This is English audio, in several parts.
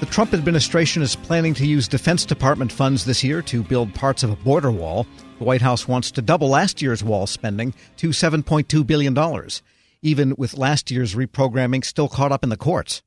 The Trump administration is planning to use Defense Department funds this year to build parts of a border wall. The White House wants to double last year's wall spending to $7.2 billion, even with last year's reprogramming still caught up in the courts.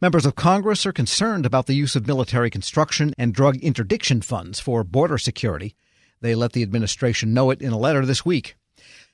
Members of Congress are concerned about the use of military construction and drug interdiction funds for border security. They let the administration know it in a letter this week.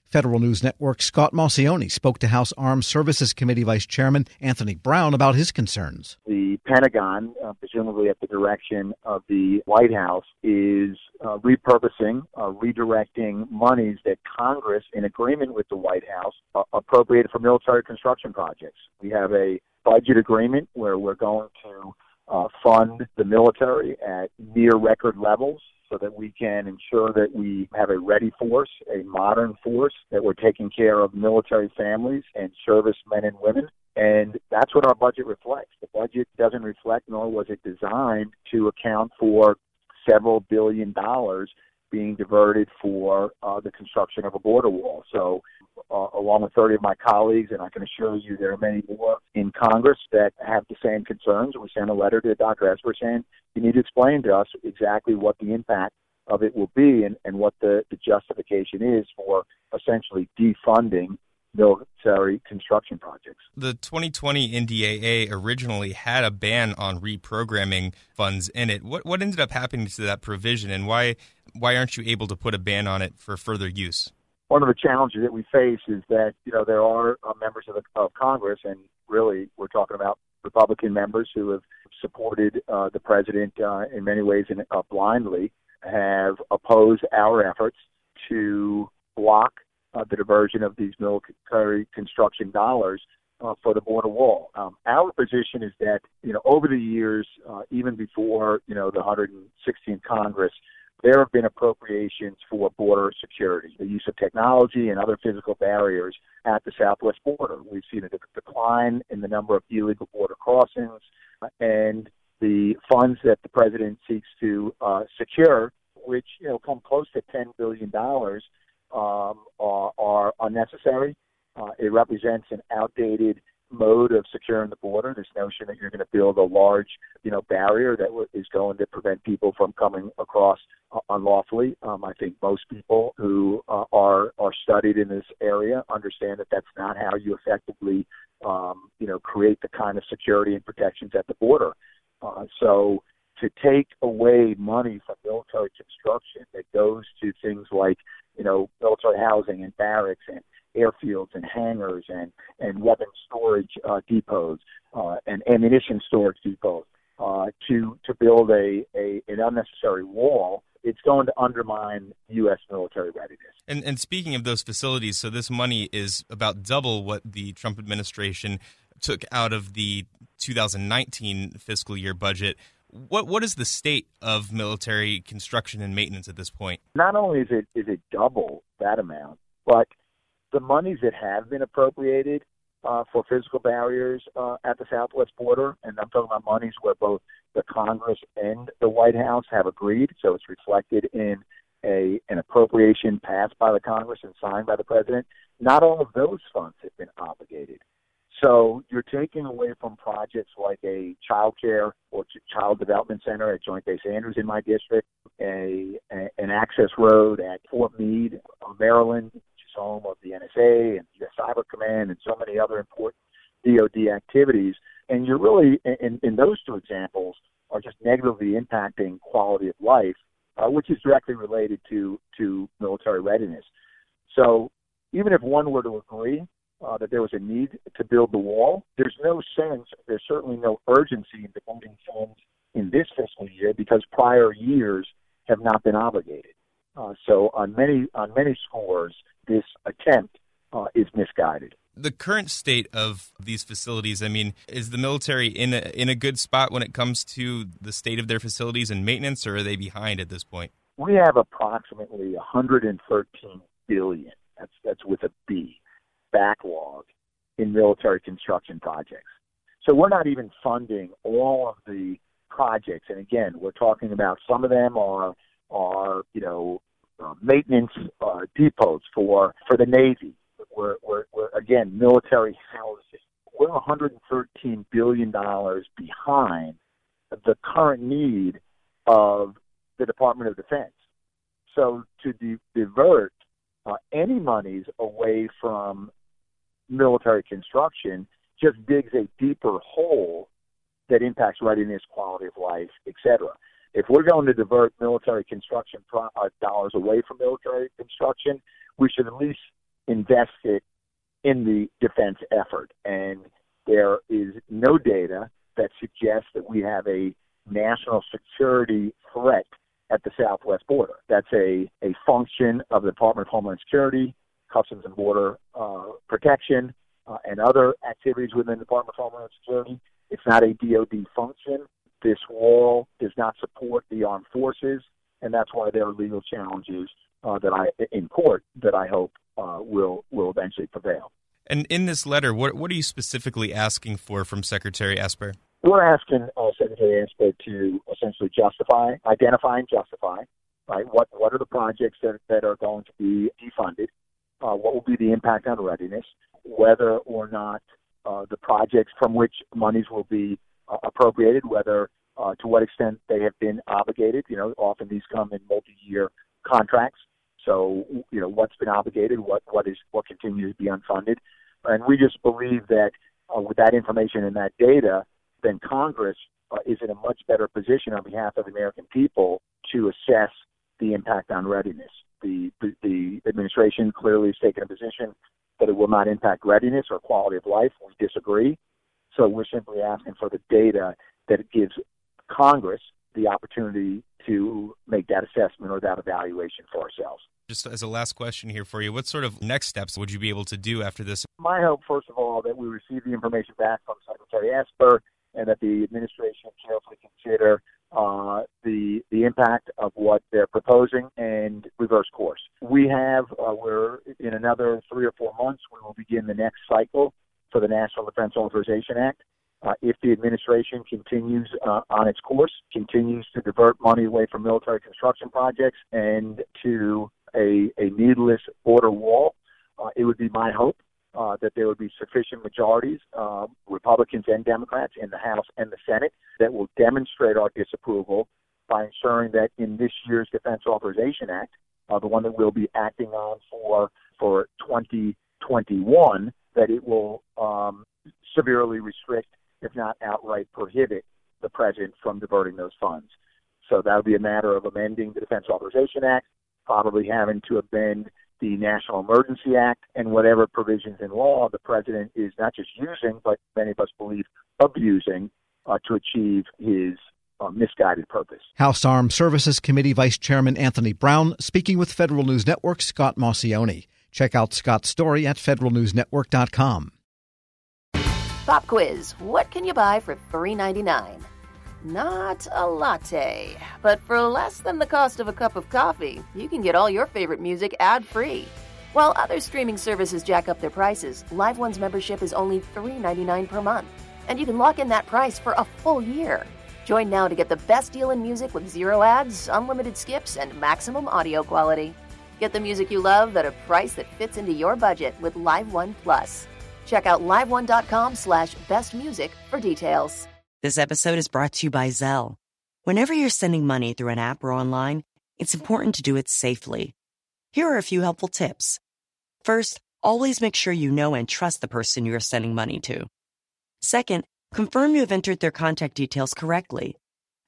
Federal News Network Scott Maucione spoke to House Armed Services Committee Vice Chairman Anthony Brown about his concerns. The Pentagon, uh, presumably at the direction of the White House, is uh, repurposing, uh, redirecting monies that Congress, in agreement with the White House, uh, appropriated for military construction projects. We have a budget agreement where we're going to uh, fund the military at near record levels so that we can ensure that we have a ready force, a modern force, that we're taking care of military families and servicemen and women. And that's what our budget reflects. The budget doesn't reflect, nor was it designed to account for several billion dollars being diverted for uh, the construction of a border wall. So, uh, along with 30 of my colleagues, and I can assure you there are many more in Congress that have the same concerns. We sent a letter to Dr. Esper saying you need to explain to us exactly what the impact of it will be and, and what the, the justification is for essentially defunding military construction projects. The 2020 NDAA originally had a ban on reprogramming funds in it. What what ended up happening to that provision, and why why aren't you able to put a ban on it for further use? One of the challenges that we face is that you know there are uh, members of, the, of Congress, and really we're talking about Republican members who have supported uh, the president uh, in many ways in, uh, blindly, have opposed our efforts to block uh, the diversion of these military construction dollars uh, for the border wall. Um, our position is that you know over the years, uh, even before you know the 116th Congress, there have been appropriations for border security, the use of technology and other physical barriers at the southwest border. We've seen a decline in the number of illegal border crossings, and the funds that the president seeks to uh, secure, which you know come close to 10 billion dollars, um, are, are unnecessary. Uh, it represents an outdated mode of securing the border. This notion that you're going to build a large, you know, barrier that is going to prevent people from coming across unlawfully. Um, I think most people who uh, are are studied in this area understand that that's not how you effectively, um, you know, create the kind of security and protections at the border. Uh, so to take away money from military construction that goes to things like, you know, military housing and barracks and airfields and hangars and and weapon storage uh, depots uh, and ammunition storage depots uh, to to build a, a an unnecessary wall. It's going to undermine U.S. military readiness. And, and speaking of those facilities, so this money is about double what the Trump administration took out of the 2019 fiscal year budget. What what is the state of military construction and maintenance at this point? Not only is it is it double that amount, but the monies that have been appropriated uh, for physical barriers uh, at the southwest border, and I'm talking about monies where both the Congress and the White House have agreed, so it's reflected in a an appropriation passed by the Congress and signed by the president. Not all of those funds have been obligated. So you're taking away from projects like a child care or child development center at Joint Base Andrews in my district, a, a an access road at Fort Meade, Maryland, home of the NSA and U.S. Cyber Command and so many other important DoD activities. And you're really, in, in those two examples, are just negatively impacting quality of life, uh, which is directly related to to military readiness. So even if one were to agree uh, that there was a need to build the wall, there's no sense, there's certainly no urgency in devoting funds in this fiscal year because prior years have not been obligated. Uh, so on many on many scores, this attempt uh, is misguided. The current state of these facilities, I mean, is the military in a, in a good spot when it comes to the state of their facilities and maintenance, or are they behind at this point? We have approximately 113 billion. That's that's with a B backlog in military construction projects. So we're not even funding all of the projects. And again, we're talking about some of them are are you know uh, maintenance uh, depots for for the Navy. We're, we're, we're again military housing. We're 113 billion dollars behind the current need of the Department of Defense. So to di- divert uh, any monies away from military construction just digs a deeper hole that impacts readiness, quality of life, etc. If we're going to divert military construction pro- uh, dollars away from military construction, we should at least invest it in the defense effort. And there is no data that suggests that we have a national security threat at the southwest border. That's a, a function of the Department of Homeland Security, Customs and Border uh, Protection, uh, and other activities within the Department of Homeland Security. It's not a DoD function. This wall does not support the armed forces, and that's why there are legal challenges uh, that I in court that I hope uh, will will eventually prevail. And in this letter, what what are you specifically asking for from Secretary Esper? We're asking uh, Secretary Esper to essentially justify, identify, and justify, right? What what are the projects that that are going to be defunded? Uh, what will be the impact on readiness? Whether or not uh, the projects from which monies will be appropriated, whether uh, to what extent they have been obligated. You know, often these come in multi-year contracts. So, you know, what's been obligated, what what is what continues to be unfunded, and we just believe that uh, with that information and that data, then Congress uh, is in a much better position on behalf of the American people to assess the impact on readiness. The, the administration clearly has taken a position that it will not impact readiness or quality of life. We disagree. So we're simply asking for the data that gives Congress the opportunity to make that assessment or that evaluation for ourselves. Just as a last question here for you, what sort of next steps would you be able to do after this? My hope, first of all, that we receive the information back from Secretary Esper and that the administration carefully consider uh, the the impact of what they're proposing and reverse course. We have uh, we're in another three or four months we will begin the next cycle for the National Defense Authorization Act. Uh, if the administration continues uh, on its course, continues to divert money away from military construction projects and to a, a needless border wall, uh, it would be my hope uh, that there would be sufficient majorities, uh, Republicans and Democrats, in the House and the Senate, that will demonstrate our disapproval by ensuring that in this year's Defense Authorization Act, uh, the one that we'll be acting on for for 2021, that it will um, severely restrict, if not outright prohibit, the president from diverting those funds. So that would be a matter of amending the Defense Authorization Act, probably having to amend the National Emergency Act and whatever provisions in law the president is not just using, but many of us believe abusing uh, to achieve his uh, misguided purpose. House Armed Services Committee Vice Chairman Anthony Brown speaking with Federal News Network Scott Maucione. Check out Scott's story at federalnewsnetwork.com. Pop quiz What can you buy for $3.99? Not a latte, but for less than the cost of a cup of coffee, you can get all your favorite music ad free. While other streaming services jack up their prices, Live One's membership is only $3.99 per month, and you can lock in that price for a full year. Join now to get the best deal in music with zero ads, unlimited skips, and maximum audio quality. Get the music you love at a price that fits into your budget with Live One Plus. Check out liveone.com slash bestmusic for details. This episode is brought to you by Zelle. Whenever you're sending money through an app or online, it's important to do it safely. Here are a few helpful tips. First, always make sure you know and trust the person you are sending money to. Second, confirm you have entered their contact details correctly.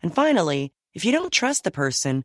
And finally, if you don't trust the person